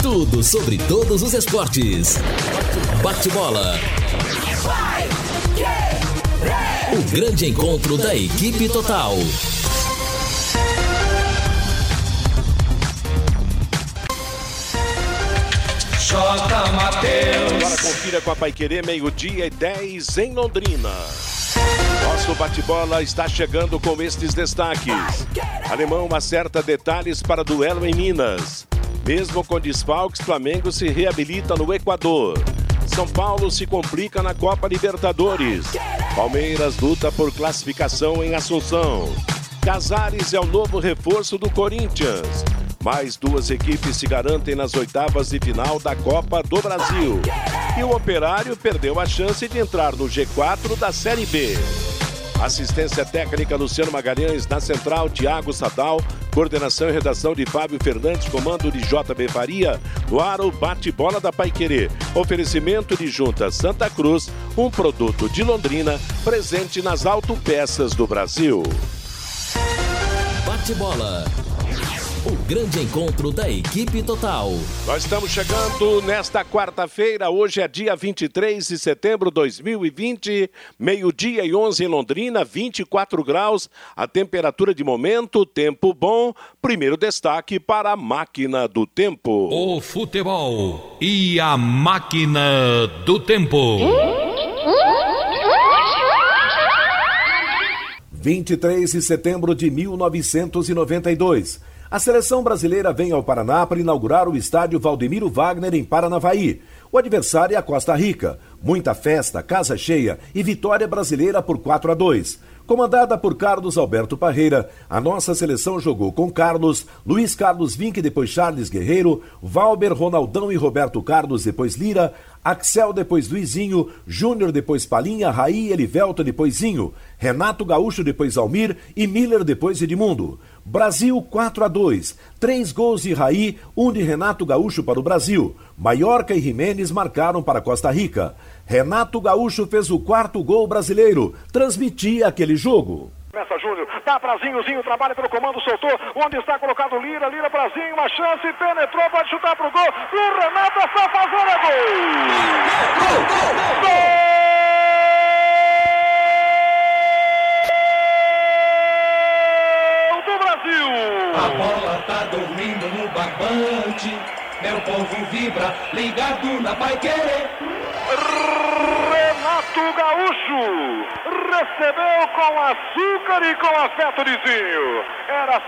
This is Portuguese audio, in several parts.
Tudo sobre todos os esportes. Bate-bola. O grande encontro da equipe total. J. Matheus. Agora confira com a Paiquerê, meio-dia e 10 em Londrina. Nosso bate-bola está chegando com estes destaques. Alemão acerta detalhes para duelo em Minas. Mesmo com desfalques, Flamengo se reabilita no Equador. São Paulo se complica na Copa Libertadores. Palmeiras luta por classificação em Assunção. Casares é o novo reforço do Corinthians. Mais duas equipes se garantem nas oitavas de final da Copa do Brasil. E o Operário perdeu a chance de entrar no G4 da Série B. Assistência técnica Luciano Magalhães, na central Tiago Sadal, coordenação e redação de Fábio Fernandes, comando de JB Faria, no ar o bate-bola da Paiquerê. Oferecimento de Junta Santa Cruz, um produto de Londrina, presente nas autopeças do Brasil. Bate-bola. O grande encontro da equipe total. Nós estamos chegando nesta quarta-feira, hoje é dia 23 de setembro de 2020, meio-dia e 11 em Londrina, 24 graus, a temperatura de momento, tempo bom. Primeiro destaque para a máquina do tempo. O futebol e a máquina do tempo. 23 de setembro de 1992. A seleção brasileira vem ao Paraná para inaugurar o estádio Valdemiro Wagner em Paranavaí. O adversário é a Costa Rica. Muita festa, casa cheia e vitória brasileira por 4 a 2. Comandada por Carlos Alberto Parreira, a nossa seleção jogou com Carlos, Luiz Carlos Vinck, depois Charles Guerreiro, Valber, Ronaldão e Roberto Carlos, depois Lira, Axel, depois Luizinho, Júnior, depois Palinha, Raí, Elivelto, depois Zinho, Renato Gaúcho, depois Almir e Miller, depois Edmundo. Brasil 4 a 2. Três gols de Raí, um de Renato Gaúcho para o Brasil. Maiorca e Jimenez marcaram para Costa Rica. Renato Gaúcho fez o quarto gol brasileiro. Transmitia aquele jogo. Começa Júnior, dá pra Zinho, Zinho trabalha pelo comando, soltou, onde está colocado Lira, Lira pra Zinho, uma chance, penetrou, pode chutar pro gol, o Renato está fazendo é gol! Gol! Gol! Gol Meu povo vibra, ligado na Pai Querer. Renato Gaúcho recebeu com açúcar e com afeto de Zinho. Era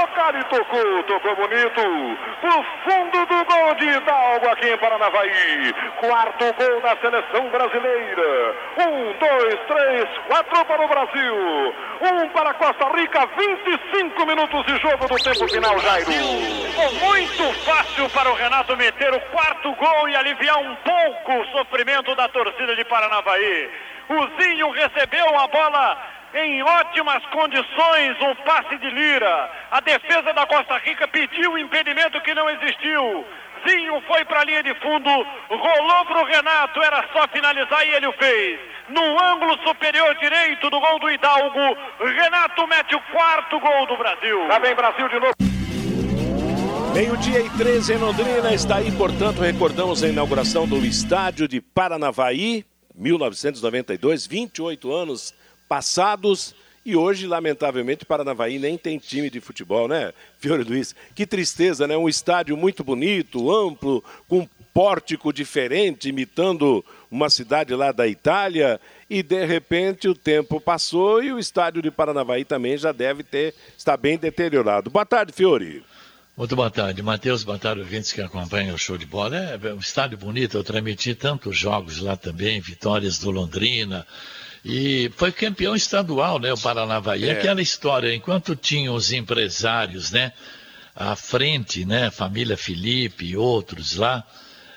tocar e tocou, tocou bonito. Pro fundo do gol de Hidalgo aqui em Paranavaí. Quarto gol da seleção brasileira. Um, dois, três, quatro para o Brasil. Um para Costa Rica, 25 minutos de jogo do tempo final, Jairo. Ficou muito fácil para o Renato meter o quarto gol e aliviar um pouco o sofrimento da torcida de Paranavaí. O Zinho recebeu a bola em ótimas condições, um passe de Lira. A defesa da Costa Rica pediu o impedimento que não existiu. Zinho foi para a linha de fundo, rolou para o Renato, era só finalizar e ele o fez. No ângulo superior direito do gol do Hidalgo, Renato mete o quarto gol do Brasil. Lá vem Brasil de novo. Meio-dia e 13 em Londrina, está aí, portanto, recordamos a inauguração do estádio de Paranavaí, 1992, 28 anos passados. E hoje, lamentavelmente, Paranavaí nem tem time de futebol, né, Fiore Luiz? Que tristeza, né? Um estádio muito bonito, amplo, com um pórtico diferente, imitando uma cidade lá da Itália. E, de repente, o tempo passou e o estádio de Paranavaí também já deve ter, está bem deteriorado. Boa tarde, Fiore. Muito boa tarde, Matheus. Boa tarde, ouvintes que acompanham o show de bola. É um estádio bonito, eu transmiti tantos jogos lá também, vitórias do Londrina. E foi campeão estadual, né, o Paranavaí. É. Aquela história, enquanto tinham os empresários, né, à frente, né, família Felipe e outros lá,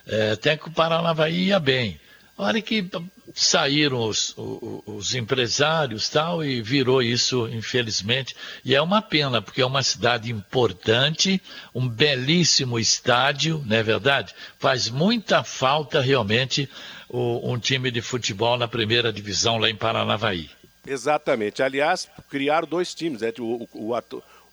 é, até que o Paranavaí ia bem. A hora que saíram os, os, os, empresários tal e virou isso, infelizmente. E é uma pena, porque é uma cidade importante, um belíssimo estádio, não é verdade? Faz muita falta realmente o, um time de futebol na primeira divisão lá em Paranavaí. Exatamente. Aliás, criaram dois times, né? o, o,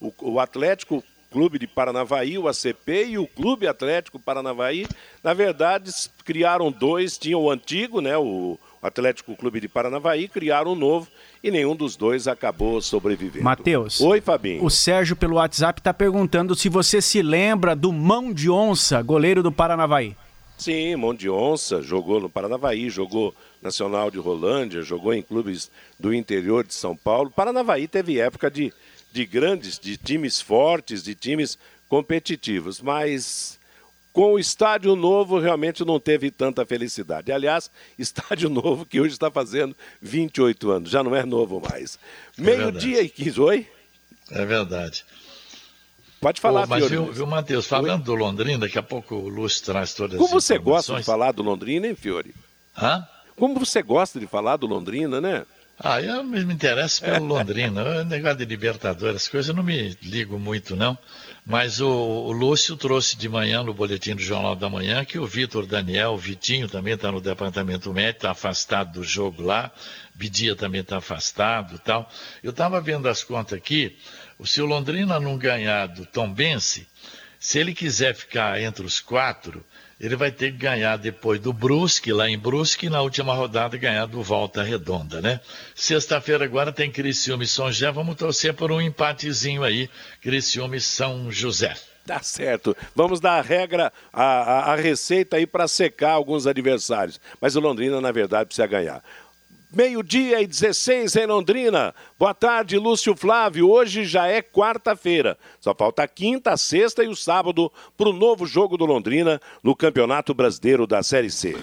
o, o Atlético Clube de Paranavaí, o ACP e o Clube Atlético Paranavaí. Na verdade, criaram dois, tinham o antigo, né, o Atlético Clube de Paranavaí, criaram um novo e nenhum dos dois acabou sobrevivendo. Matheus. Oi, Fabinho. O Sérgio pelo WhatsApp está perguntando se você se lembra do Mão de Onça, goleiro do Paranavaí. Sim, Mão de Onça, jogou no Paranavaí, jogou Nacional de Rolândia, jogou em clubes do interior de São Paulo. Paranavaí teve época de, de grandes, de times fortes, de times competitivos, mas com o estádio novo realmente não teve tanta felicidade. Aliás, estádio novo que hoje está fazendo 28 anos, já não é novo mais. É Meio-dia e 15, oi? É verdade. Pode falar, Pô, Mas viu, viu Matheus, falando oi? do Londrina, daqui a pouco o Lúcio traz todas Como as você gosta de falar do Londrina, hein, Fiore? Hã? Como você gosta de falar do Londrina, né? Ah, eu me interesso pelo Londrina. O negócio de Libertadores, as coisas eu não me ligo muito, não. Mas o, o, Lúcio trouxe de manhã no boletim do Jornal da Manhã que o Vitor Daniel, o Vitinho também está no departamento médico, está afastado do jogo lá. Bidia também está afastado tal. Eu estava vendo as contas aqui. Se o Londrina não ganhar do Tom Bense, se ele quiser ficar entre os quatro, ele vai ter que ganhar depois do Brusque, lá em Brusque, e na última rodada ganhar do Volta Redonda, né? Sexta-feira agora tem Criciúma e São José, vamos torcer por um empatezinho aí, Criciúma e São José. Tá certo. Vamos dar a regra, a, a, a receita aí para secar alguns adversários. Mas o Londrina, na verdade, precisa ganhar. Meio-dia e 16 em Londrina. Boa tarde, Lúcio Flávio. Hoje já é quarta-feira. Só falta a quinta, a sexta e o sábado para o novo jogo do Londrina no Campeonato Brasileiro da Série C.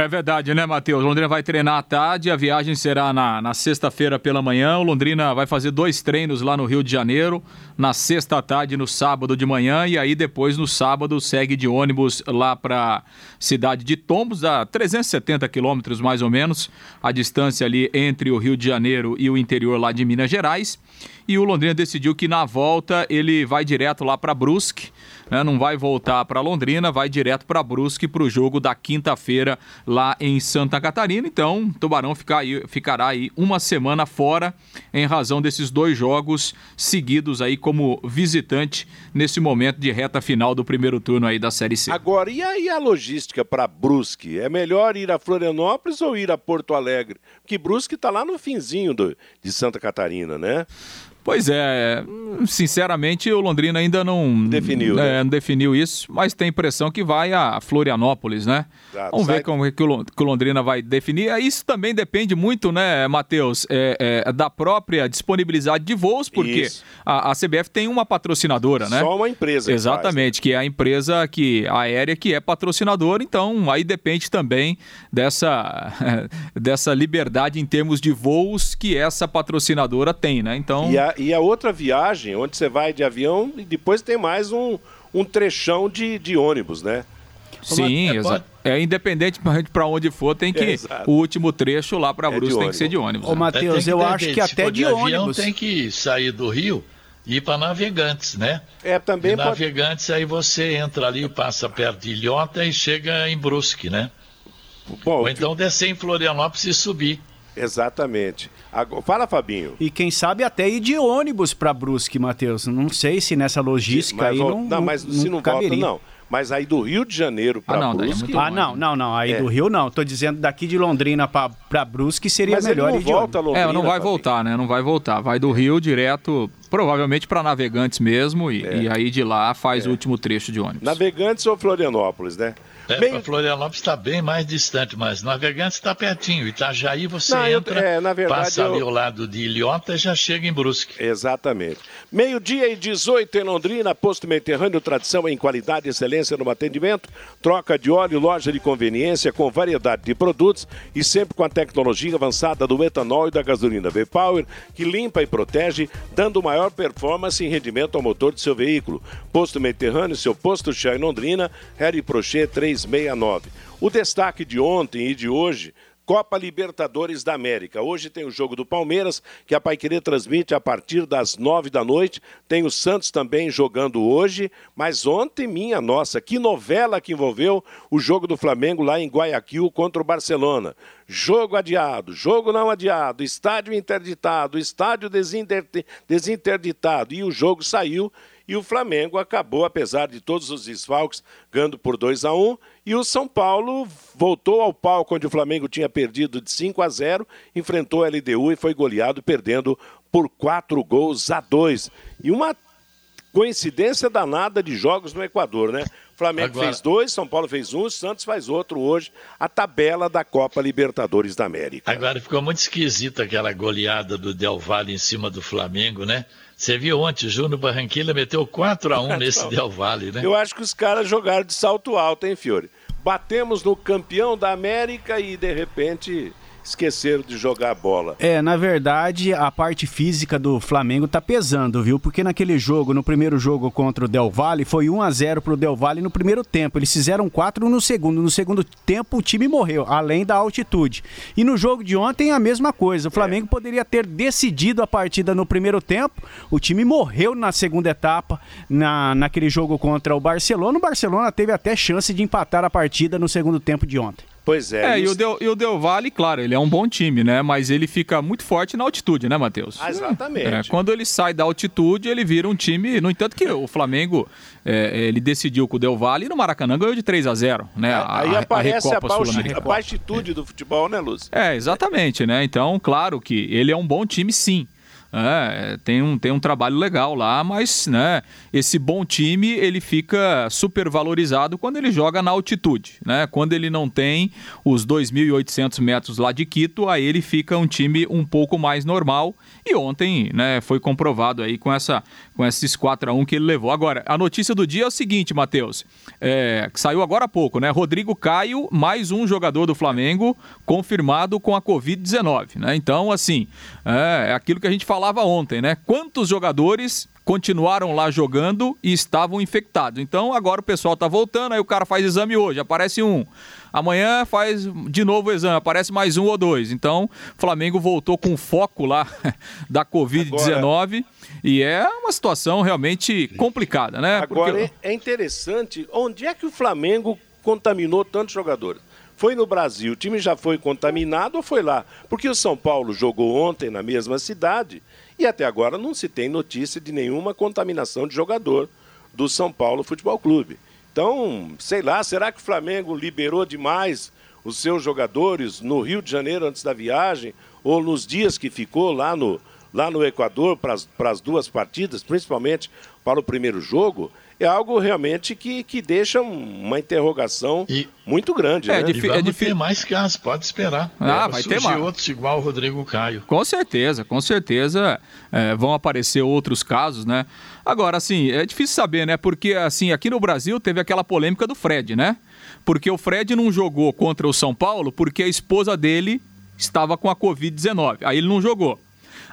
É verdade, né, Matheus? Londrina vai treinar à tarde, a viagem será na, na sexta-feira pela manhã. O Londrina vai fazer dois treinos lá no Rio de Janeiro, na sexta tarde no sábado de manhã, e aí depois no sábado segue de ônibus lá para cidade de Tombos, a 370 quilômetros mais ou menos, a distância ali entre o Rio de Janeiro e o interior lá de Minas Gerais. E o Londrina decidiu que na volta ele vai direto lá para Brusque né, não vai voltar para Londrina, vai direto para Brusque para o jogo da quinta-feira lá em Santa Catarina. Então, Tubarão ficar aí, ficará aí uma semana fora em razão desses dois jogos seguidos aí como visitante nesse momento de reta final do primeiro turno aí da Série C. Agora, e aí a logística para Brusque? É melhor ir a Florianópolis ou ir a Porto Alegre? Porque Brusque está lá no finzinho do, de Santa Catarina, né? Pois é, sinceramente o Londrina ainda não definiu, é, né? não definiu isso, mas tem impressão que vai a Florianópolis, né? Exato, Vamos ver como é que o Londrina vai definir. É, isso também depende muito, né, Matheus, é, é, da própria disponibilidade de voos, porque a, a, CBF tem uma patrocinadora, né? Só uma empresa. Exatamente, que, faz, né? que é a empresa que aérea que é patrocinadora, então aí depende também dessa, dessa liberdade em termos de voos que essa patrocinadora tem, né? Então. E a, e a outra viagem, onde você vai de avião e depois tem mais um, um trechão de, de ônibus, né? Sim, é, é independente para onde for, tem que. É, o último trecho lá para é Brusque tem que ser de ônibus. Ô, né? Matheus, eu acho que até de, de ônibus. tem que sair do Rio e ir para Navegantes, né? É, também. pode... Navegantes, aí você entra ali, passa perto de Ilhota e chega em Brusque, né? Bom, Ou então descer em Florianópolis e subir. Exatamente. Agora, fala, Fabinho. E quem sabe até ir de ônibus para Brusque, Matheus. Não sei se nessa logística mas, aí não, não, mas não, se não caberia. volta, não. Mas aí do Rio de Janeiro para ah, é Brusque. É ah, não, não, não. Aí é. do Rio não. Tô dizendo daqui de Londrina para Brusque seria mas melhor ele não volta Londrina, É, não vai voltar, né? Não vai voltar. Vai do Rio direto, provavelmente para Navegantes mesmo, e, é. e, aí de lá faz é. o último trecho de ônibus. Navegantes ou Florianópolis, né? É, Meio... Florianópolis está bem mais distante, mas Navegantes está pertinho. Itajaí você Não, entra, é, na verdade, passa eu... ali ao lado de Ilhota e já chega em Brusque. Exatamente. Meio-dia e 18 em Londrina, posto Mediterrâneo, tradição em qualidade e excelência no atendimento, troca de óleo, loja de conveniência com variedade de produtos e sempre com a tecnologia avançada do etanol e da gasolina V-Power, que limpa e protege, dando maior performance e rendimento ao motor de seu veículo. Posto Mediterrâneo, seu posto Chá em Londrina, Harry Prochet 3 369. O destaque de ontem e de hoje Copa Libertadores da América. Hoje tem o jogo do Palmeiras, que a Paiquerê transmite a partir das nove da noite. Tem o Santos também jogando hoje. Mas ontem, minha nossa, que novela que envolveu o jogo do Flamengo lá em Guayaquil contra o Barcelona. Jogo adiado, jogo não adiado, estádio interditado, estádio desinterditado. E o jogo saiu e o Flamengo acabou, apesar de todos os desfalques, ganhando por 2 a 1 E o São Paulo voltou ao palco onde o Flamengo tinha perdido de 5 a 0 enfrentou a LDU e foi goleado, perdendo por 4 gols a 2. E uma coincidência danada de jogos no Equador, né? Flamengo Agora... fez dois, São Paulo fez um, Santos faz outro hoje. A tabela da Copa Libertadores da América. Agora ficou muito esquisita aquela goleada do Del Valle em cima do Flamengo, né? Você viu ontem, Júnior Barranquilla meteu 4 a 1 nesse Del Valle, né? Eu acho que os caras jogaram de salto alto, hein, Fiore? Batemos no campeão da América e de repente esqueceram de jogar a bola. É, na verdade, a parte física do Flamengo tá pesando, viu? Porque naquele jogo, no primeiro jogo contra o Del Valle, foi 1 a 0 pro Del Valle no primeiro tempo. Eles fizeram 4 no segundo. No segundo tempo, o time morreu, além da altitude. E no jogo de ontem, a mesma coisa. O Flamengo é. poderia ter decidido a partida no primeiro tempo. O time morreu na segunda etapa, na, naquele jogo contra o Barcelona. O Barcelona teve até chance de empatar a partida no segundo tempo de ontem. Pois é. É, e, o Del, e o Del Valle, claro, ele é um bom time, né? Mas ele fica muito forte na altitude, né, Matheus? Ah, exatamente. É, quando ele sai da altitude, ele vira um time. No entanto, que o Flamengo é, ele decidiu com o Del Valle e no Maracanã ganhou de 3 a 0 né? A, Aí aparece a, a, a baixitude do futebol, né, Lúcio? É, exatamente, né? Então, claro que ele é um bom time, sim. É, tem, um, tem um trabalho legal lá, mas né, esse bom time ele fica super valorizado quando ele joga na altitude. Né? Quando ele não tem os 2.800 metros lá de Quito, aí ele fica um time um pouco mais normal. E ontem né, foi comprovado aí com, essa, com esses 4 a 1 que ele levou. Agora, a notícia do dia é o seguinte, Matheus, é, que saiu agora há pouco, né? Rodrigo Caio, mais um jogador do Flamengo, confirmado com a Covid-19. Né? Então, assim, é, é aquilo que a gente fala falava ontem, né? Quantos jogadores continuaram lá jogando e estavam infectados. Então agora o pessoal tá voltando, aí o cara faz exame hoje, aparece um. Amanhã faz de novo o exame, aparece mais um ou dois. Então, Flamengo voltou com foco lá da Covid-19 e é uma situação realmente complicada, né? Agora Porque... é interessante, onde é que o Flamengo contaminou tantos jogadores? Foi no Brasil, o time já foi contaminado ou foi lá? Porque o São Paulo jogou ontem na mesma cidade e até agora não se tem notícia de nenhuma contaminação de jogador do São Paulo Futebol Clube. Então, sei lá, será que o Flamengo liberou demais os seus jogadores no Rio de Janeiro antes da viagem ou nos dias que ficou lá no, lá no Equador para as duas partidas, principalmente para o primeiro jogo? É algo realmente que, que deixa uma interrogação e, muito grande. É, né? e é difícil mais casos, pode esperar. Ah, é, vai ter mais. outros igual o Rodrigo Caio. Com certeza, com certeza é, vão aparecer outros casos, né? Agora, assim, é difícil saber, né? Porque, assim, aqui no Brasil teve aquela polêmica do Fred, né? Porque o Fred não jogou contra o São Paulo porque a esposa dele estava com a Covid-19. Aí ele não jogou.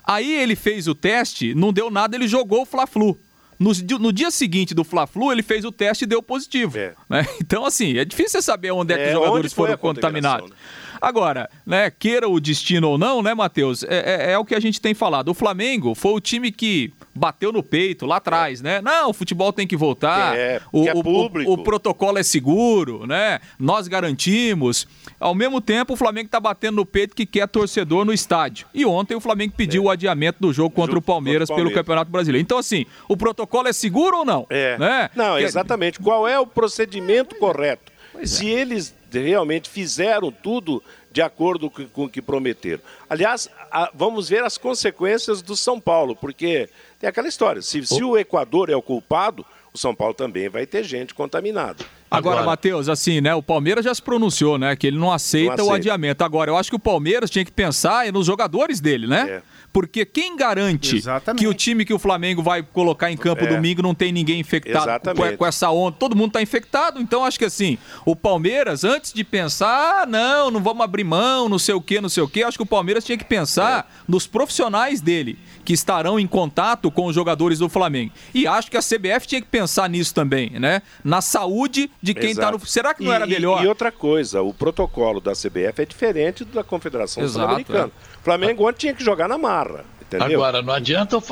Aí ele fez o teste, não deu nada, ele jogou o Fla-Flu. No, no, dia seguinte do Fla-Flu, ele fez o teste e deu positivo. É. Né? Então, assim, é difícil saber onde é, que os é, jogadores foram contaminados. Né? Agora, né, queira o destino ou não, né, Matheus? É, é, é, o que a gente tem falado. O Flamengo foi o time que bateu no peito lá atrás, né? Não, o futebol tem que voltar. É, o, é o, o, o, protocolo é seguro, né? Nós garantimos. Ao mesmo tempo, o Flamengo está batendo no peito que quer torcedor no estádio. E ontem o Flamengo pediu é. o adiamento do jogo contra o Palmeiras, Palmeiras, pelo Campeonato Brasileiro. Então, assim, o protocolo é seguro ou não? É. Né? Não, exatamente. Qual é o procedimento correto? Se eles realmente fizeram tudo de acordo com o que prometeram. Aliás, vamos ver as consequências do São Paulo, porque tem aquela história: se, se o Equador é o culpado, o São Paulo também vai ter gente contaminada. Agora, Agora Matheus, assim, né? O Palmeiras já se pronunciou, né? Que ele não aceita, não aceita, o adiamento. Agora, eu acho que o Palmeiras tinha que pensar nos jogadores dele, né? É. Porque quem garante Exatamente. que o time que o Flamengo vai colocar em campo é. domingo não tem ninguém infectado com, com, essa onda? Todo mundo está infectado, então acho que assim, o Palmeiras, antes de pensar, ah, não, não vamos abrir mão, não sei o que, não sei o que, acho que o Palmeiras tinha que pensar é. nos profissionais dele, que estarão em contato com os jogadores do Flamengo. E acho que a CBF tinha que pensar nisso também, né? Na saúde de quem está no. Será que não e, era melhor? E outra coisa, o protocolo da CBF é diferente da Confederação Sul-Americana. É. Flamengo ontem tinha que jogar na marra. Entendeu? Agora, não adianta o,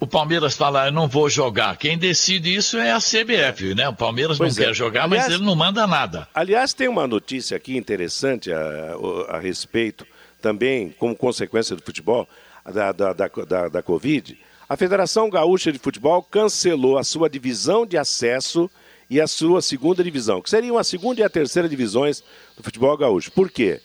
o Palmeiras falar, eu não vou jogar. Quem decide isso é a CBF, né? O Palmeiras pois não é. quer jogar, aliás, mas ele não manda nada. Aliás, tem uma notícia aqui interessante a, a, a respeito, também como consequência do futebol, da, da, da, da, da Covid. A Federação Gaúcha de Futebol cancelou a sua divisão de acesso e a sua segunda divisão, que seriam a segunda e a terceira divisões do futebol gaúcho. Por quê?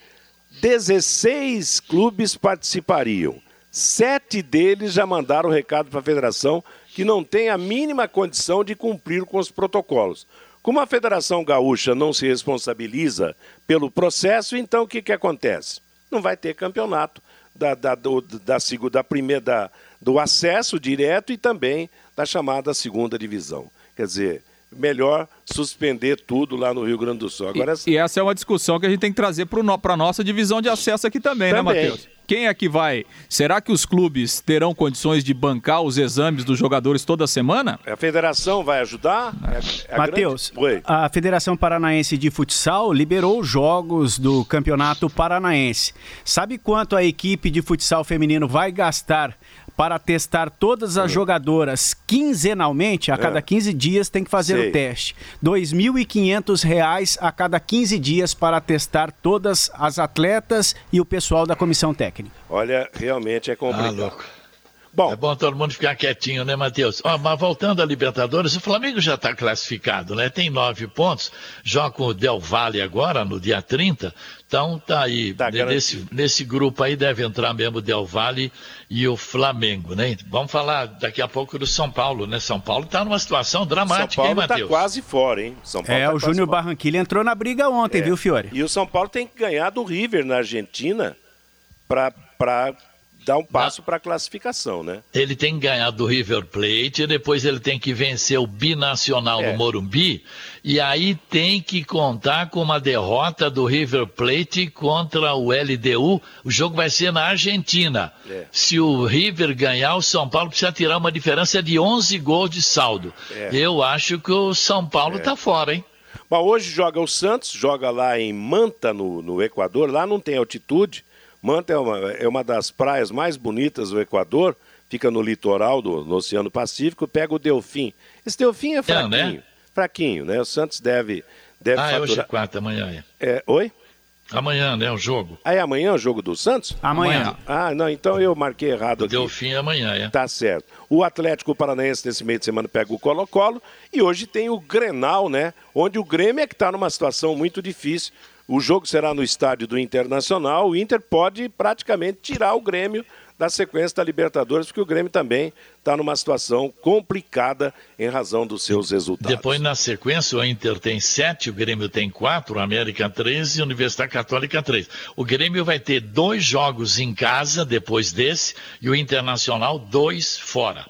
16 clubes participariam. Sete deles já mandaram recado para a federação que não tem a mínima condição de cumprir com os protocolos. Como a Federação Gaúcha não se responsabiliza pelo processo, então o que, que acontece? Não vai ter campeonato da, da, do, da, da primeira, da, do acesso direto e também da chamada segunda divisão. Quer dizer, melhor suspender tudo lá no Rio Grande do Sul. Agora, e, e essa é uma discussão que a gente tem que trazer para a nossa divisão de acesso aqui também, né, também. né, Matheus? Quem é que vai? Será que os clubes terão condições de bancar os exames dos jogadores toda semana? A federação vai ajudar? É, é Matheus, grande... a Federação Paranaense de Futsal liberou jogos do Campeonato Paranaense. Sabe quanto a equipe de futsal feminino vai gastar para testar todas as jogadoras quinzenalmente, a cada 15 é. dias tem que fazer Sei. o teste. R$ 2.500 a cada 15 dias para testar todas as atletas e o pessoal da comissão técnica. Olha, realmente é complicado. Ah, louco. Bom. É bom todo mundo ficar quietinho, né, Matheus? Ó, mas voltando à Libertadores, o Flamengo já está classificado, né? Tem nove pontos, joga com o Del Valle agora, no dia 30. Então tá aí. Tá nesse, nesse grupo aí deve entrar mesmo o Del Valle e o Flamengo, né? Vamos falar daqui a pouco do São Paulo, né? São Paulo está numa situação dramática, São Paulo hein, tá Matheus? quase fora, hein? São Paulo é, tá o Júnior Barranquilla entrou na briga ontem, é. viu, Fiore? E o São Paulo tem que ganhar do River na Argentina para dar um passo para a classificação, né? Ele tem que ganhar do River Plate, depois ele tem que vencer o Binacional é. no Morumbi, e aí tem que contar com uma derrota do River Plate contra o LDU. O jogo vai ser na Argentina. É. Se o River ganhar, o São Paulo precisa tirar uma diferença de 11 gols de saldo. É. Eu acho que o São Paulo está é. fora, hein? Bom, hoje joga o Santos, joga lá em Manta, no, no Equador. Lá não tem altitude, Manta é uma, é uma das praias mais bonitas do Equador, fica no litoral do no Oceano Pacífico, pega o Delfim. Esse Delfim é fraquinho, é, né? fraquinho, né? O Santos deve, deve ah, faturar... hoje é quarta, amanhã é. é. Oi? Amanhã, né, o jogo. Ah, é amanhã o jogo do Santos? Amanhã. Ah, não, então eu marquei errado o aqui. Delfim é amanhã, é. Tá certo. O Atlético Paranaense nesse meio de semana pega o Colo-Colo e hoje tem o Grenal, né? Onde o Grêmio é que está numa situação muito difícil o jogo será no estádio do Internacional. O Inter pode praticamente tirar o Grêmio da sequência da Libertadores, porque o Grêmio também está numa situação complicada em razão dos seus resultados. Depois, na sequência, o Inter tem sete, o Grêmio tem quatro, o América três e a Universidade Católica três. O Grêmio vai ter dois jogos em casa depois desse e o Internacional dois fora.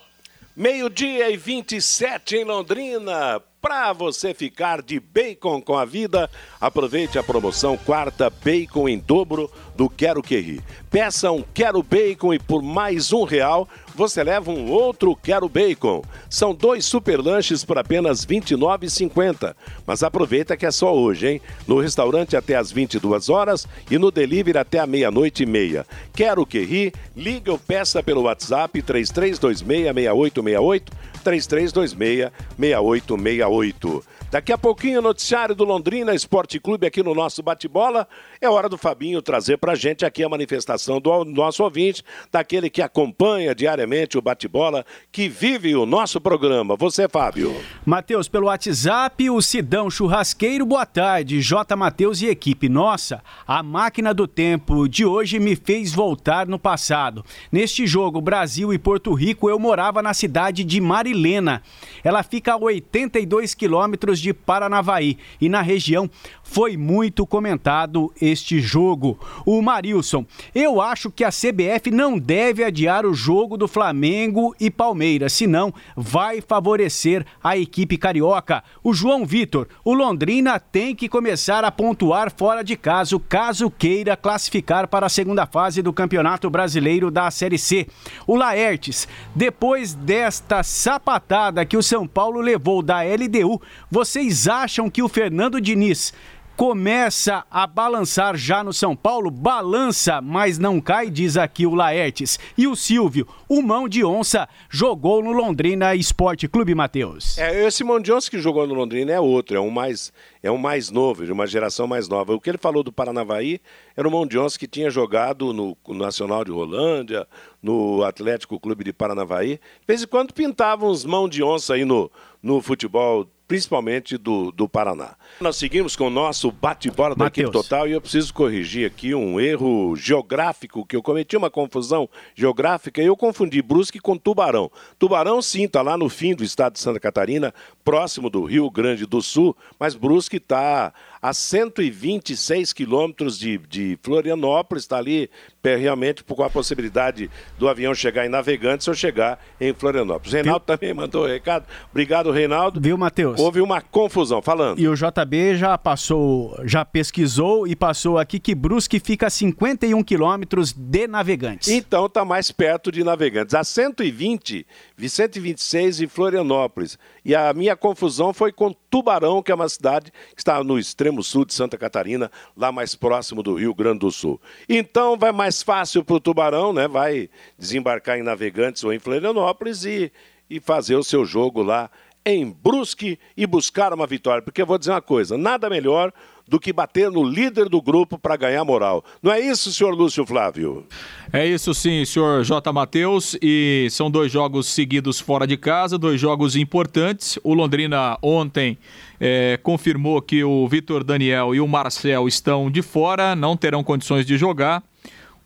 Meio-dia e 27 em Londrina. Para você ficar de bacon com a vida, aproveite a promoção quarta bacon em dobro do Quero Que. Peça um Quero Bacon e por mais um real você leva um outro Quero Bacon. São dois super lanches por apenas R$ 29,50. Mas aproveita que é só hoje, hein? No restaurante até às 22 horas e no delivery até a meia-noite e meia. Quero que ri? Liga ou peça pelo WhatsApp 33266868 33266868. Daqui a pouquinho, noticiário do Londrina Esporte Clube aqui no nosso bate-bola. É hora do Fabinho trazer pra gente aqui a manifestação do nosso ouvinte, daquele que acompanha diariamente o bate-bola, que vive o nosso programa. Você, Fábio. Matheus, pelo WhatsApp, o Sidão Churrasqueiro, boa tarde. J. Matheus e equipe. Nossa, a máquina do tempo de hoje me fez voltar no passado. Neste jogo, Brasil e Porto Rico, eu morava na cidade de Marilena. Ela fica a 82 quilômetros de Paranavaí e na região foi muito comentado este jogo. O Marilson, eu acho que a CBF não deve adiar o jogo do Flamengo e Palmeiras, senão vai favorecer a equipe carioca. O João Vitor, o Londrina tem que começar a pontuar fora de casa, caso queira classificar para a segunda fase do Campeonato Brasileiro da Série C. O Laertes, depois desta sapatada que o São Paulo levou da LDU, você Vocês acham que o Fernando Diniz começa a balançar já no São Paulo, balança, mas não cai, diz aqui o Laertes. E o Silvio, o mão de onça, jogou no Londrina Esporte Clube, Matheus. É, esse mão de onça que jogou no Londrina é outro, é um mais, é um mais novo, de uma geração mais nova. O que ele falou do Paranavaí era o mão de onça que tinha jogado no, no Nacional de Rolândia, no Atlético Clube de Paranavaí. De vez em quando pintavam uns mão de onça aí no, no futebol principalmente do, do Paraná. Nós seguimos com o nosso bate-bola da equipe total e eu preciso corrigir aqui um erro geográfico que eu cometi uma confusão geográfica e eu confundi Brusque com Tubarão. Tubarão sim está lá no fim do estado de Santa Catarina, próximo do Rio Grande do Sul, mas Brusque está a 126 quilômetros de, de Florianópolis, está ali realmente com a possibilidade do avião chegar em Navegantes ou chegar em Florianópolis. Reinaldo Viu? também mandou o recado. Obrigado, Reinaldo. Viu, Matheus? Houve uma confusão, falando. E o JB já passou, já pesquisou e passou aqui que Brusque fica a 51 quilômetros de Navegantes. Então está mais perto de Navegantes. A 120, 126 em Florianópolis. E a minha confusão foi com Tubarão, que é uma cidade que está no extremo sul de Santa Catarina, lá mais próximo do Rio Grande do Sul. Então vai mais fácil para o Tubarão, né? Vai desembarcar em Navegantes ou em Florianópolis e, e fazer o seu jogo lá em Brusque e buscar uma vitória. Porque eu vou dizer uma coisa: nada melhor do que bater no líder do grupo para ganhar moral. Não é isso, senhor Lúcio Flávio? É isso sim, senhor J. Matheus. E são dois jogos seguidos fora de casa, dois jogos importantes. O Londrina ontem é, confirmou que o Vitor Daniel e o Marcel estão de fora, não terão condições de jogar.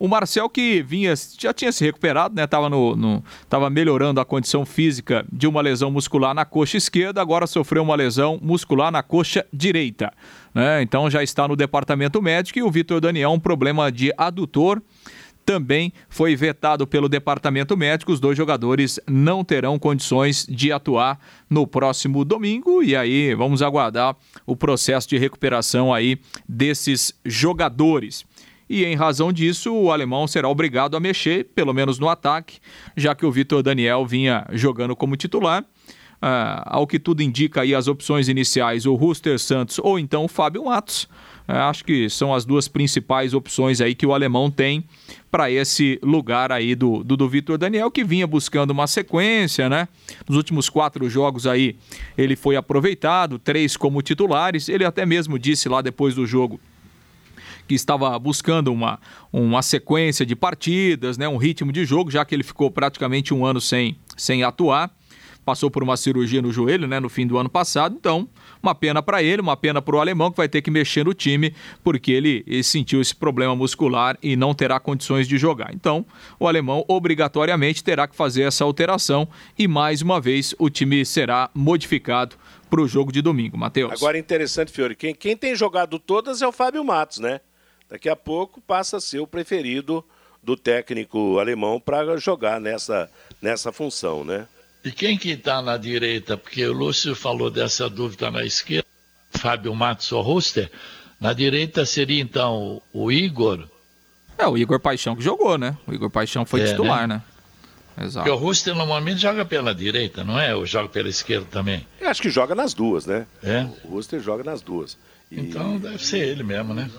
O Marcel que vinha, já tinha se recuperado, né? Tava, no, no, tava melhorando a condição física de uma lesão muscular na coxa esquerda, agora sofreu uma lesão muscular na coxa direita. Né? Então já está no departamento médico e o Vitor Daniel um problema de adutor também foi vetado pelo departamento médico. Os dois jogadores não terão condições de atuar no próximo domingo e aí vamos aguardar o processo de recuperação aí desses jogadores e em razão disso o alemão será obrigado a mexer, pelo menos no ataque, já que o Vitor Daniel vinha jogando como titular. Uh, ao que tudo indica aí as opções iniciais, o Ruster Santos ou então o Fábio Matos. Uh, acho que são as duas principais opções aí que o alemão tem para esse lugar aí do, do, do Vitor Daniel, que vinha buscando uma sequência, né? Nos últimos quatro jogos aí ele foi aproveitado, três como titulares. Ele até mesmo disse lá depois do jogo que estava buscando uma, uma sequência de partidas, né, um ritmo de jogo, já que ele ficou praticamente um ano sem, sem atuar. Passou por uma cirurgia no joelho né, no fim do ano passado, então uma pena para ele, uma pena para o alemão que vai ter que mexer no time porque ele, ele, sentiu esse problema muscular e não terá condições de jogar. Então, o alemão obrigatoriamente terá que fazer essa alteração e mais uma vez o time será modificado para o jogo de domingo, Matheus. Agora interessante, Fiore, quem, quem tem jogado todas é o Fábio Matos, né? Daqui a pouco passa a ser o preferido do técnico alemão para jogar nessa, nessa função, né? E quem que está na direita? Porque o Lúcio falou dessa dúvida na esquerda, Fábio Matos ou Ruster. Na direita seria então o Igor. É, o Igor Paixão que jogou, né? O Igor Paixão foi é, titular, né? né? Exato. Porque o Ruster normalmente joga pela direita, não é? Ou joga pela esquerda também? Eu acho que joga nas duas, né? É. O Ruster joga nas duas. Então deve ser ele mesmo, né?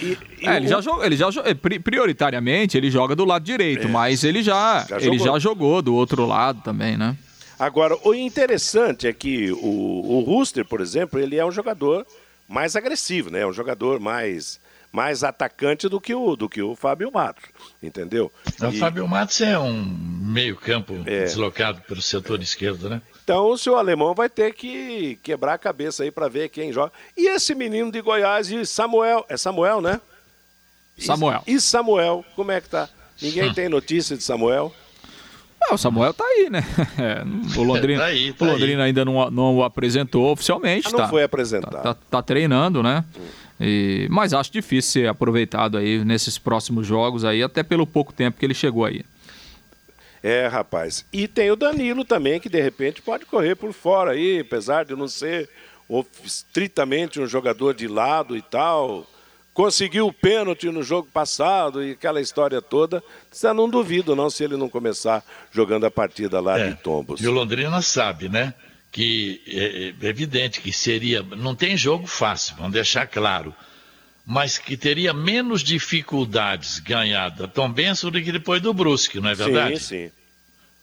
E, e é, ele, o... já jogou, ele já jogou, prioritariamente ele joga do lado direito, é, mas ele já, já ele jogou. já jogou do outro lado também, né? Agora, o interessante é que o, o Rooster, por exemplo, ele é um jogador mais agressivo, né? É um jogador mais mais atacante do que o do que o Fábio Matos, entendeu? O e... Fábio Matos é um meio-campo é. deslocado pelo setor esquerdo, né? Então o seu alemão vai ter que quebrar a cabeça aí para ver quem joga. E esse menino de Goiás e Samuel, é Samuel, né? Samuel. E Samuel, como é que tá? Ninguém hum. tem notícia de Samuel? Ah, o Samuel tá aí, né? É, o Londrina, tá aí, tá o Londrina ainda não, não o apresentou oficialmente. Ah, não tá, foi apresentado. Tá, tá, tá treinando, né? Hum. E, mas acho difícil ser aproveitado aí nesses próximos jogos aí, até pelo pouco tempo que ele chegou aí. É, rapaz. E tem o Danilo também, que de repente pode correr por fora aí, apesar de não ser estritamente um jogador de lado e tal. Conseguiu o pênalti no jogo passado e aquela história toda. Você não duvido, não, se ele não começar jogando a partida lá é. de Tombos. E o Londrina sabe, né? que é, é evidente que seria, não tem jogo fácil, vamos deixar claro, mas que teria menos dificuldades ganhar da Tom Benson do que depois do Brusque, não é verdade? Sim, sim.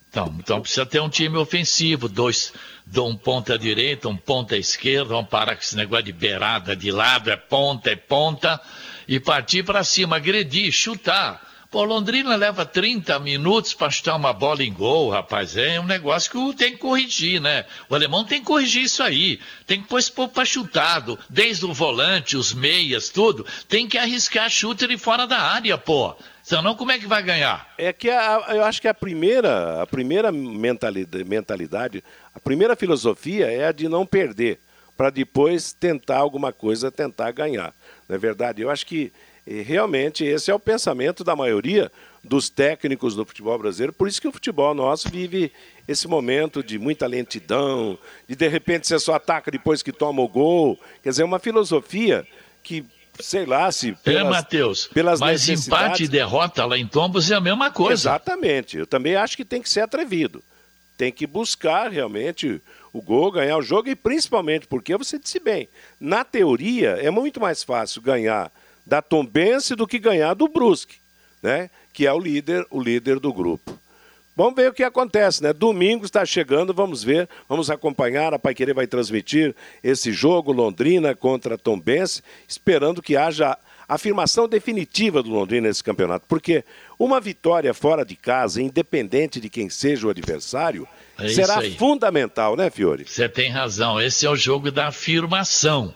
Então, então precisa ter um time ofensivo, dois, um ponta direita, um ponta esquerda, vamos parar com esse negócio de beirada de lado, é ponta, é ponta, e partir para cima, agredir, chutar. Pô, Londrina leva 30 minutos para chutar uma bola em gol, rapaz. É um negócio que tem que corrigir, né? O alemão tem que corrigir isso aí. Tem que pôr esse povo para chutado. Desde o volante, os meias, tudo. Tem que arriscar chute de fora da área, pô. Senão, como é que vai ganhar? É que a, eu acho que a primeira, a primeira mentalidade, mentalidade, a primeira filosofia é a de não perder, para depois tentar alguma coisa, tentar ganhar. Não é verdade? Eu acho que e realmente esse é o pensamento da maioria dos técnicos do futebol brasileiro, por isso que o futebol nosso vive esse momento de muita lentidão, de de repente você só ataca depois que toma o gol. Quer dizer, uma filosofia que, sei lá, se. É, pelas, é, Matheus, pelas mas empate e derrota lá em Tombos é a mesma coisa. Exatamente. Eu também acho que tem que ser atrevido. Tem que buscar realmente o gol, ganhar o jogo e principalmente porque você disse bem, na teoria é muito mais fácil ganhar da Tombense do que ganhar do Brusque, né? Que é o líder, o líder do grupo. Vamos ver o que acontece, né? Domingo está chegando, vamos ver, vamos acompanhar. A Paiquerê vai transmitir esse jogo Londrina contra Tombense, esperando que haja afirmação definitiva do Londrina nesse campeonato, porque uma vitória fora de casa, independente de quem seja o adversário, é será fundamental, né, Fiore? Você tem razão. Esse é o jogo da afirmação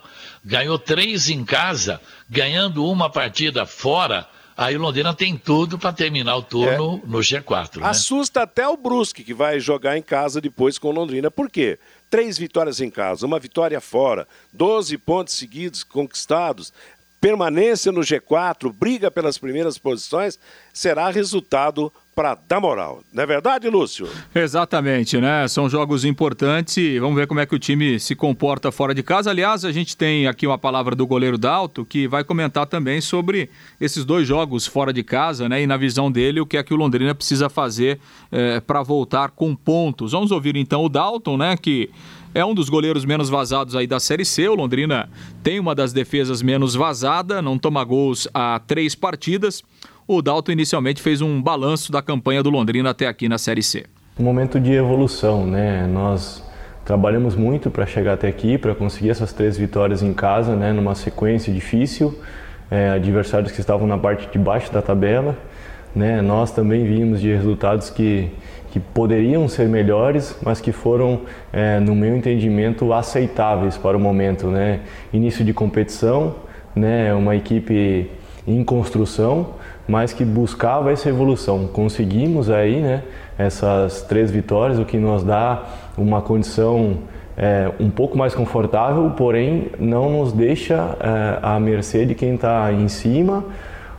ganhou três em casa, ganhando uma partida fora. Aí o Londrina tem tudo para terminar o turno é. no G4. Né? Assusta até o Brusque, que vai jogar em casa depois com o Londrina. Por quê? Três vitórias em casa, uma vitória fora, 12 pontos seguidos conquistados, permanência no G4, briga pelas primeiras posições, será resultado para dar moral. Não é verdade, Lúcio? Exatamente, né? São jogos importantes e vamos ver como é que o time se comporta fora de casa. Aliás, a gente tem aqui uma palavra do goleiro Dalto que vai comentar também sobre esses dois jogos fora de casa, né? E na visão dele, o que é que o Londrina precisa fazer é, para voltar com pontos. Vamos ouvir então o Dalton, né? Que é um dos goleiros menos vazados aí da Série C. O Londrina tem uma das defesas menos vazada, não toma gols há três partidas o Dalton inicialmente fez um balanço da campanha do Londrina até aqui na Série C. Um momento de evolução, né? Nós trabalhamos muito para chegar até aqui, para conseguir essas três vitórias em casa, né? Numa sequência difícil, é, adversários que estavam na parte de baixo da tabela, né? Nós também vimos de resultados que que poderiam ser melhores, mas que foram, é, no meu entendimento, aceitáveis para o momento, né? Início de competição, né? Uma equipe em construção, mas que buscava essa evolução. Conseguimos aí, né, essas três vitórias, o que nos dá uma condição é, um pouco mais confortável, porém não nos deixa é, à mercê de quem está em cima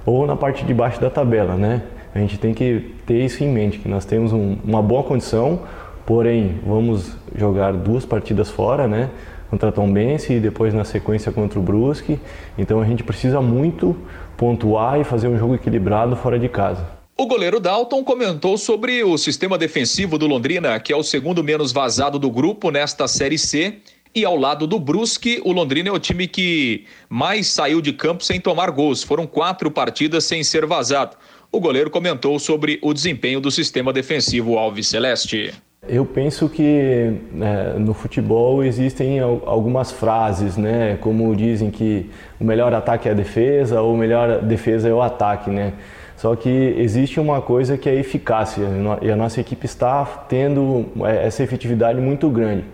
ou na parte de baixo da tabela, né? A gente tem que ter isso em mente, que nós temos um, uma boa condição, porém vamos jogar duas partidas fora, né? Contra Tom Bense e depois na sequência contra o Brusque. Então a gente precisa muito pontuar e fazer um jogo equilibrado fora de casa. O goleiro Dalton comentou sobre o sistema defensivo do Londrina, que é o segundo menos vazado do grupo nesta Série C. E ao lado do Brusque, o Londrina é o time que mais saiu de campo sem tomar gols. Foram quatro partidas sem ser vazado. O goleiro comentou sobre o desempenho do sistema defensivo Alves Celeste. Eu penso que né, no futebol existem algumas frases, né, como dizem que o melhor ataque é a defesa ou o melhor defesa é o ataque, né. Só que existe uma coisa que é eficácia e a nossa equipe está tendo é, essa efetividade muito grande.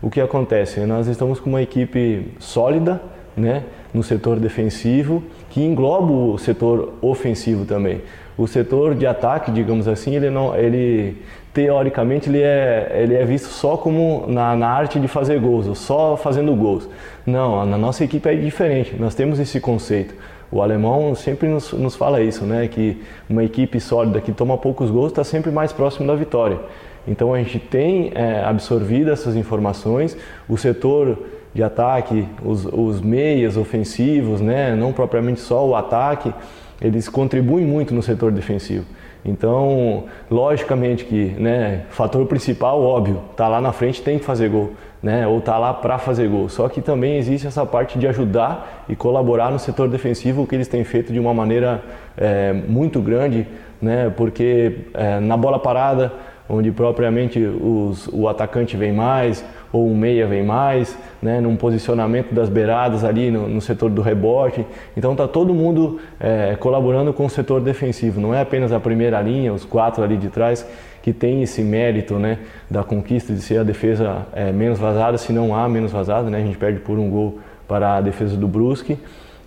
O que acontece? Nós estamos com uma equipe sólida, né, no setor defensivo, que engloba o setor ofensivo também. O setor de ataque, digamos assim, ele não, ele teoricamente ele é, ele é visto só como na, na arte de fazer gols, ou só fazendo gols. Não, na nossa equipe é diferente, nós temos esse conceito. O alemão sempre nos, nos fala isso, né? que uma equipe sólida que toma poucos gols está sempre mais próximo da vitória. Então a gente tem é, absorvido essas informações, o setor de ataque, os, os meias ofensivos, né? não propriamente só o ataque, eles contribuem muito no setor defensivo. Então, logicamente que, né, fator principal, óbvio, tá lá na frente tem que fazer gol, né, ou tá lá para fazer gol. Só que também existe essa parte de ajudar e colaborar no setor defensivo, que eles têm feito de uma maneira é, muito grande, né, porque é, na bola parada onde propriamente os, o atacante vem mais ou o meia vem mais, né, num posicionamento das beiradas ali no, no setor do rebote. Então está todo mundo é, colaborando com o setor defensivo. Não é apenas a primeira linha, os quatro ali de trás que tem esse mérito, né, da conquista de ser a defesa é, menos vazada, se não há menos vazada, né, a gente perde por um gol para a defesa do Brusque,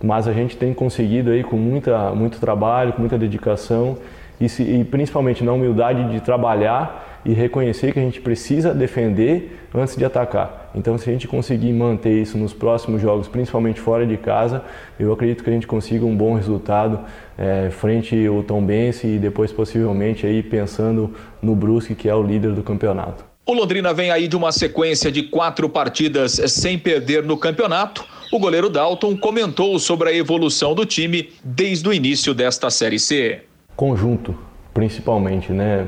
mas a gente tem conseguido aí com muita, muito trabalho, com muita dedicação e, se, e principalmente na humildade de trabalhar e reconhecer que a gente precisa defender antes de atacar. Então, se a gente conseguir manter isso nos próximos jogos, principalmente fora de casa, eu acredito que a gente consiga um bom resultado é, frente ao Tom Bense e depois possivelmente aí pensando no Brusque, que é o líder do campeonato. O Londrina vem aí de uma sequência de quatro partidas sem perder no campeonato. O goleiro Dalton comentou sobre a evolução do time desde o início desta Série C conjunto, principalmente, né?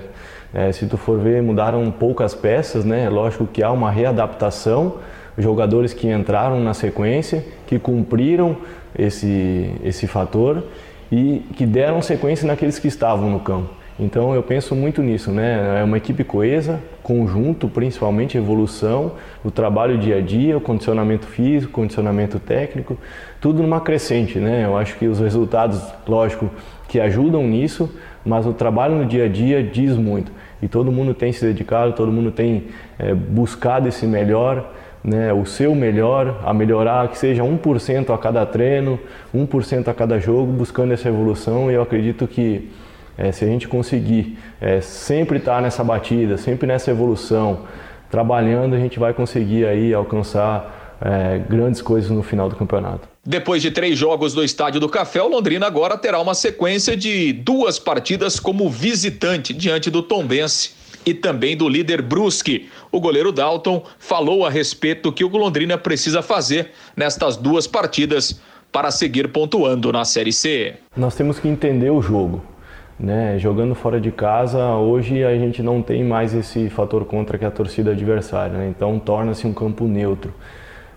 É, se tu for ver, mudaram poucas peças, né? Lógico que há uma readaptação, jogadores que entraram na sequência, que cumpriram esse, esse fator e que deram sequência naqueles que estavam no campo. Então eu penso muito nisso, né? É uma equipe coesa, conjunto, principalmente evolução, o trabalho dia a dia, o condicionamento físico, condicionamento técnico, tudo numa crescente, né? Eu acho que os resultados, lógico, que ajudam nisso, mas o trabalho no dia a dia diz muito. E todo mundo tem se dedicado, todo mundo tem é, buscado esse melhor, né, o seu melhor, a melhorar, que seja 1% a cada treino, 1% a cada jogo, buscando essa evolução. E eu acredito que é, se a gente conseguir é, sempre estar nessa batida, sempre nessa evolução, trabalhando, a gente vai conseguir aí alcançar é, grandes coisas no final do campeonato. Depois de três jogos no Estádio do Café, o Londrina agora terá uma sequência de duas partidas como visitante diante do Tombense e também do líder Brusque. O goleiro Dalton falou a respeito do que o Londrina precisa fazer nestas duas partidas para seguir pontuando na Série C. Nós temos que entender o jogo. Né? Jogando fora de casa, hoje a gente não tem mais esse fator contra que a torcida adversária, né? então torna-se um campo neutro.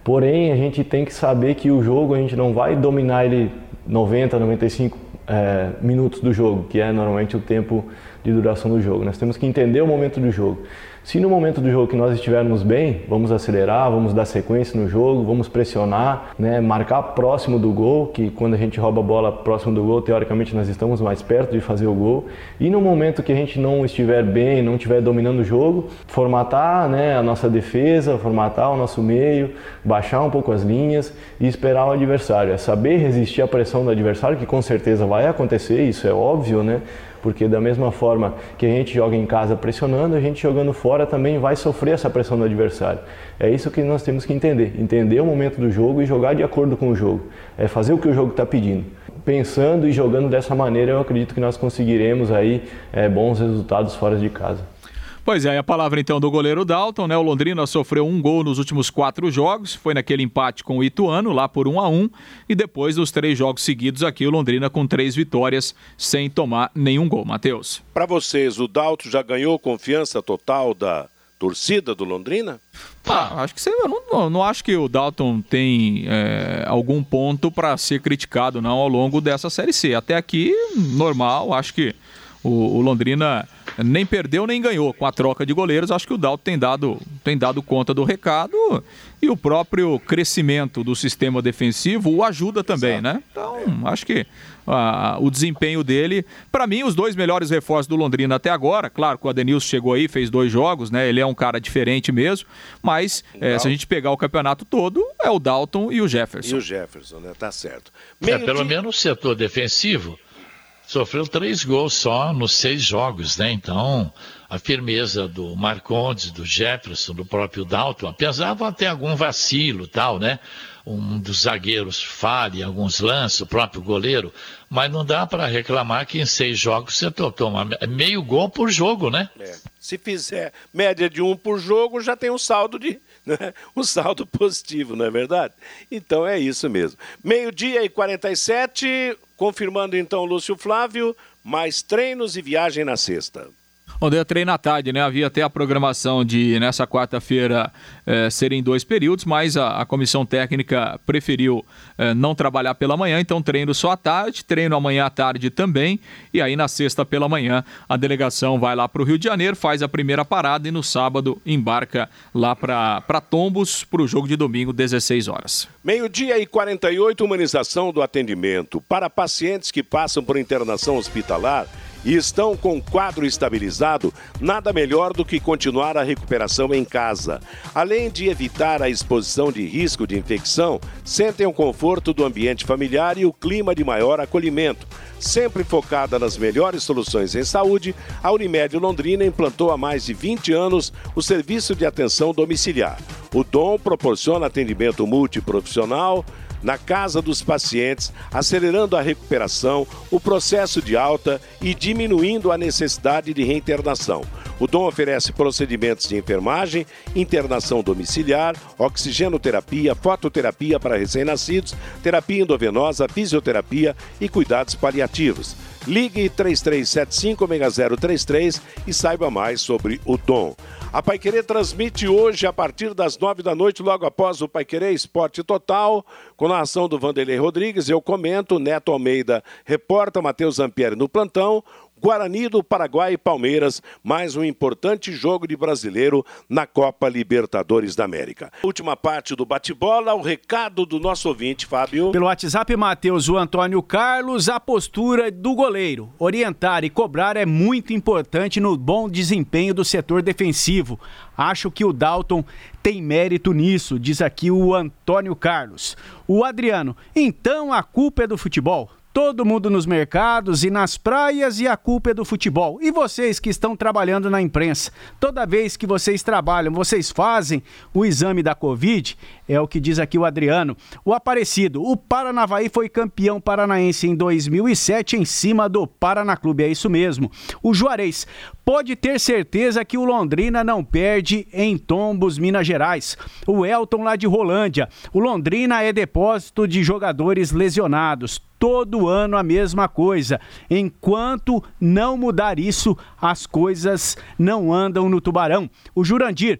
Porém, a gente tem que saber que o jogo a gente não vai dominar ele 90, 95 é, minutos do jogo, que é normalmente o tempo de duração do jogo. Nós temos que entender o momento do jogo. Se no momento do jogo que nós estivermos bem, vamos acelerar, vamos dar sequência no jogo, vamos pressionar, né, marcar próximo do gol, que quando a gente rouba a bola próximo do gol, teoricamente nós estamos mais perto de fazer o gol. E no momento que a gente não estiver bem, não estiver dominando o jogo, formatar né, a nossa defesa, formatar o nosso meio, baixar um pouco as linhas e esperar o adversário. É saber resistir à pressão do adversário, que com certeza vai acontecer, isso é óbvio, né? Porque da mesma forma que a gente joga em casa pressionando, a gente jogando fora também vai sofrer essa pressão do adversário. É isso que nós temos que entender, entender o momento do jogo e jogar de acordo com o jogo, é fazer o que o jogo está pedindo. Pensando e jogando dessa maneira, eu acredito que nós conseguiremos aí é, bons resultados fora de casa. Pois é, a palavra então do goleiro Dalton, né? O Londrina sofreu um gol nos últimos quatro jogos, foi naquele empate com o Ituano, lá por um a um, e depois dos três jogos seguidos aqui, o Londrina com três vitórias sem tomar nenhum gol. Matheus. Para vocês, o Dalton já ganhou confiança total da torcida do Londrina? Ah, acho que você, eu não, não acho que o Dalton tem é, algum ponto para ser criticado não ao longo dessa série C. Até aqui, normal, acho que o, o Londrina nem perdeu nem ganhou com a troca de goleiros. Acho que o Dalton tem dado, tem dado conta do recado e o próprio crescimento do sistema defensivo o ajuda também, Exato. né? Então, acho que ah, o desempenho dele, para mim, os dois melhores reforços do Londrina até agora. Claro que o Adenilson chegou aí, fez dois jogos, né? Ele é um cara diferente mesmo, mas é, se a gente pegar o campeonato todo, é o Dalton e o Jefferson. E o Jefferson, né? Tá certo. É, pelo menos o setor defensivo sofreu três gols só nos seis jogos, né? Então, a firmeza do Marcondes, do Jefferson, do próprio Dalton, apesar de ter algum vacilo tal, né? Um dos zagueiros falha alguns lances, o próprio goleiro, mas não dá para reclamar que em seis jogos você toma meio gol por jogo, né? É. Se fizer média de um por jogo, já tem um saldo de né? um saldo positivo, não é verdade? Então é isso mesmo. Meio-dia e 47, confirmando então Lúcio Flávio, mais treinos e viagem na sexta. Ontem treino à tarde, né? Havia até a programação de nessa quarta-feira eh, serem dois períodos, mas a, a comissão técnica preferiu eh, não trabalhar pela manhã, então treino só à tarde, treino amanhã à tarde também, e aí na sexta pela manhã a delegação vai lá para o Rio de Janeiro, faz a primeira parada e no sábado embarca lá para Tombos para o jogo de domingo, 16 horas. Meio-dia e 48, humanização do atendimento. Para pacientes que passam por internação hospitalar, e estão com o quadro estabilizado, nada melhor do que continuar a recuperação em casa. Além de evitar a exposição de risco de infecção, sentem o conforto do ambiente familiar e o clima de maior acolhimento. Sempre focada nas melhores soluções em saúde, a Unimed Londrina implantou há mais de 20 anos o serviço de atenção domiciliar. O DOM proporciona atendimento multiprofissional, na casa dos pacientes, acelerando a recuperação, o processo de alta e diminuindo a necessidade de reinternação. O Dom oferece procedimentos de enfermagem, internação domiciliar, oxigenoterapia, fototerapia para recém-nascidos, terapia endovenosa, fisioterapia e cuidados paliativos. Ligue 3375-6033 e saiba mais sobre o Dom. A Paiquerê transmite hoje, a partir das nove da noite, logo após o Paiquerê Esporte Total, com a ação do Vanderlei Rodrigues. Eu comento, Neto Almeida reporta, Matheus Ampieri no plantão. Guarani do Paraguai e Palmeiras, mais um importante jogo de brasileiro na Copa Libertadores da América. Última parte do bate-bola, o recado do nosso ouvinte, Fábio. Pelo WhatsApp, Matheus, o Antônio Carlos, a postura do goleiro. Orientar e cobrar é muito importante no bom desempenho do setor defensivo. Acho que o Dalton tem mérito nisso, diz aqui o Antônio Carlos. O Adriano, então a culpa é do futebol? Todo mundo nos mercados e nas praias e a culpa é do futebol. E vocês que estão trabalhando na imprensa, toda vez que vocês trabalham, vocês fazem o exame da Covid? É o que diz aqui o Adriano. O Aparecido, o Paranavaí foi campeão paranaense em 2007 em cima do Paraná Clube, é isso mesmo. O Juarez, pode ter certeza que o Londrina não perde em Tombos, Minas Gerais. O Elton lá de Rolândia, o Londrina é depósito de jogadores lesionados todo ano a mesma coisa. Enquanto não mudar isso, as coisas não andam no Tubarão. O Jurandir,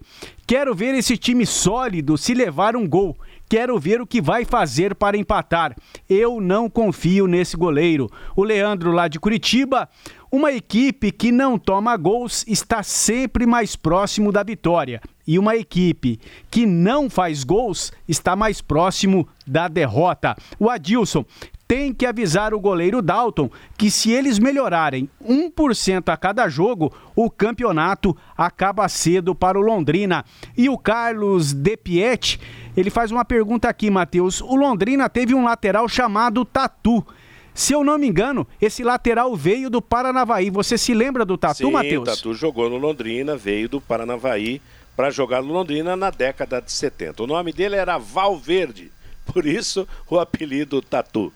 quero ver esse time sólido se levar um gol. Quero ver o que vai fazer para empatar. Eu não confio nesse goleiro. O Leandro lá de Curitiba, uma equipe que não toma gols está sempre mais próximo da vitória. E uma equipe que não faz gols está mais próximo da derrota. O Adilson, tem que avisar o goleiro Dalton que se eles melhorarem 1% a cada jogo, o campeonato acaba cedo para o Londrina. E o Carlos De Piet, ele faz uma pergunta aqui, Matheus. O Londrina teve um lateral chamado Tatu. Se eu não me engano, esse lateral veio do Paranavaí. Você se lembra do Tatu, Matheus? O Tatu jogou no Londrina, veio do Paranavaí para jogar no Londrina na década de 70. O nome dele era Valverde, por isso o apelido Tatu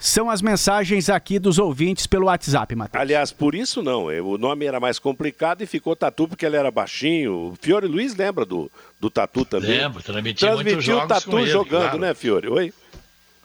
são as mensagens aqui dos ouvintes pelo WhatsApp, Matheus. Aliás, por isso não. O nome era mais complicado e ficou Tatu porque ele era baixinho. O Fiore Luiz lembra do, do Tatu também? Lembro, transmitiu, transmitiu muitos jogos Tatu com ele, jogando, claro. né, Fiore? Oi?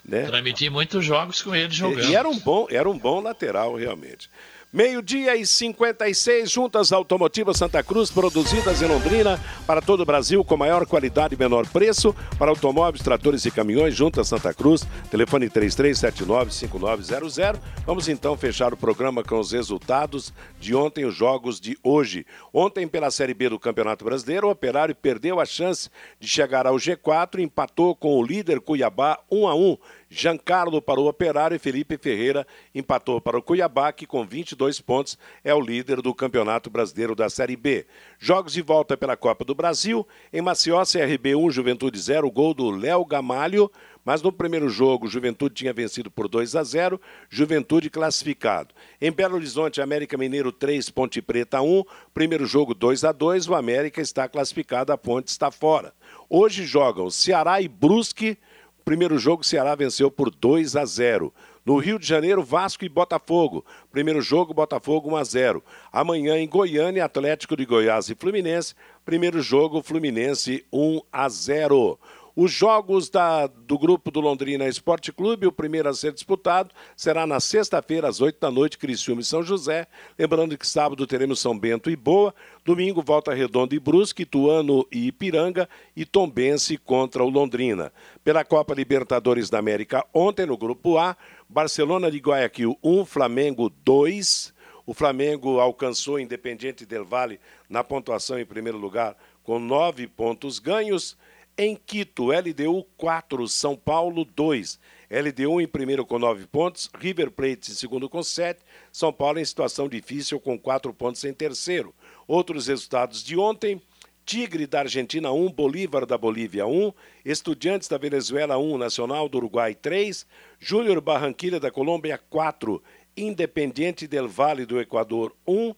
Né? Transmiti muitos jogos com ele jogando. E era um bom, era um bom lateral, realmente. Meio-dia e 56, juntas automotivas Santa Cruz, produzidas em Londrina para todo o Brasil com maior qualidade e menor preço. Para automóveis, tratores e caminhões, juntas Santa Cruz, telefone 3379-5900. Vamos então fechar o programa com os resultados de ontem, os jogos de hoje. Ontem, pela Série B do Campeonato Brasileiro, o Operário perdeu a chance de chegar ao G4 e empatou com o líder Cuiabá 1 a 1 Giancarlo para o Operário e Felipe Ferreira empatou para o Cuiabá, que com 22 pontos é o líder do Campeonato Brasileiro da Série B. Jogos de volta pela Copa do Brasil. Em Maceió, CRB 1, Juventude 0, gol do Léo Gamalho. Mas no primeiro jogo, Juventude tinha vencido por 2 a 0, Juventude classificado. Em Belo Horizonte, América Mineiro 3, Ponte Preta 1, primeiro jogo 2 a 2, o América está classificado, a Ponte está fora. Hoje jogam Ceará e Brusque, Primeiro jogo, Ceará venceu por 2 a 0. No Rio de Janeiro, Vasco e Botafogo. Primeiro jogo, Botafogo 1 a 0. Amanhã em Goiânia, Atlético de Goiás e Fluminense. Primeiro jogo, Fluminense 1 a 0. Os jogos da, do grupo do Londrina Esporte Clube, o primeiro a ser disputado, será na sexta-feira, às 8 da noite, Criciúma e São José. Lembrando que sábado teremos São Bento e Boa. Domingo, Volta Redonda e Brusque, Ituano e Ipiranga e Tombense contra o Londrina. Pela Copa Libertadores da América, ontem no grupo A, Barcelona de Guayaquil 1, Flamengo 2. O Flamengo alcançou Independiente del Valle na pontuação em primeiro lugar com nove pontos ganhos. Em Quito, LDU 4, São Paulo 2. LDU em primeiro com nove pontos, River Plate em segundo com sete, São Paulo em situação difícil com quatro pontos em terceiro. Outros resultados de ontem: Tigre da Argentina 1, Bolívar da Bolívia 1, Estudiantes da Venezuela 1, Nacional do Uruguai 3, Júnior Barranquilla da Colômbia 4, Independiente del Vale do Equador 1,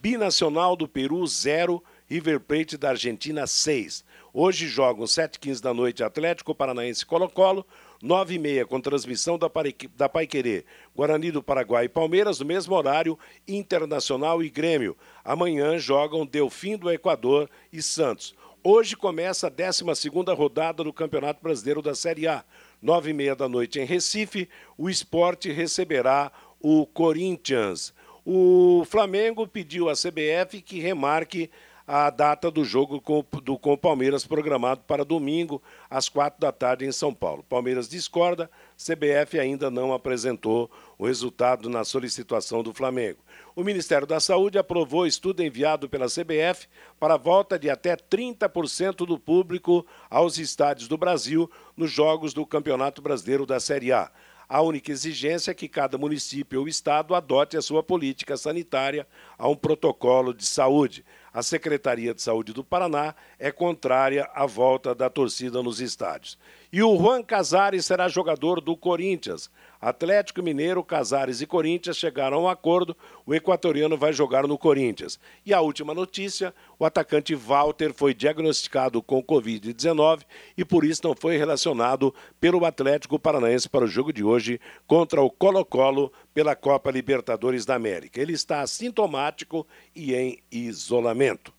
Binacional do Peru 0, River Plate da Argentina 6. Hoje jogam 7h15 da noite Atlético Paranaense Colo-Colo, 9h30 com transmissão da, da Paiquerê, Guarani do Paraguai e Palmeiras, no mesmo horário, Internacional e Grêmio. Amanhã jogam Delfim do Equador e Santos. Hoje começa a 12 rodada do Campeonato Brasileiro da Série A. 9h30 da noite em Recife, o esporte receberá o Corinthians. O Flamengo pediu à CBF que remarque a data do jogo com, do, com o Palmeiras programado para domingo, às quatro da tarde, em São Paulo. Palmeiras discorda, CBF ainda não apresentou o resultado na solicitação do Flamengo. O Ministério da Saúde aprovou estudo enviado pela CBF para a volta de até 30% do público aos estádios do Brasil nos jogos do Campeonato Brasileiro da Série A. A única exigência é que cada município ou estado adote a sua política sanitária a um protocolo de saúde a Secretaria de Saúde do Paraná é contrária à volta da torcida nos estádios. E o Juan Casares será jogador do Corinthians. Atlético Mineiro, Casares e Corinthians chegaram a um acordo. O equatoriano vai jogar no Corinthians. E a última notícia: o atacante Walter foi diagnosticado com Covid-19 e por isso não foi relacionado pelo Atlético Paranaense para o jogo de hoje contra o Colo-Colo pela Copa Libertadores da América. Ele está assintomático e em isolamento.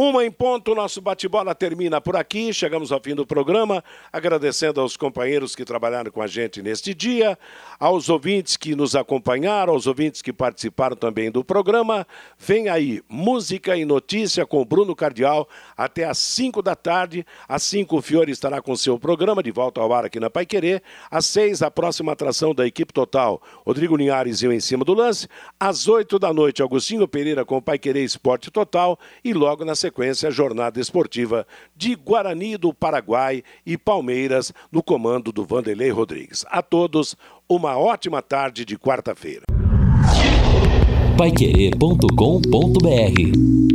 Uma em ponto, nosso bate-bola termina por aqui. Chegamos ao fim do programa, agradecendo aos companheiros que trabalharam com a gente neste dia, aos ouvintes que nos acompanharam, aos ouvintes que participaram também do programa. Vem aí, música e notícia com Bruno Cardial até às 5 da tarde. Às 5 o Fiore estará com seu programa de volta ao ar aqui na Paiquerê. Às 6 a próxima atração da equipe total, Rodrigo Linhares e eu em cima do lance. Às 8 da noite, Agostinho Pereira com Paiquerê Esporte Total e logo na sequência a jornada esportiva de Guarani do Paraguai e Palmeiras no comando do Vanderlei Rodrigues. A todos, uma ótima tarde de quarta-feira. Paiquerê.com.br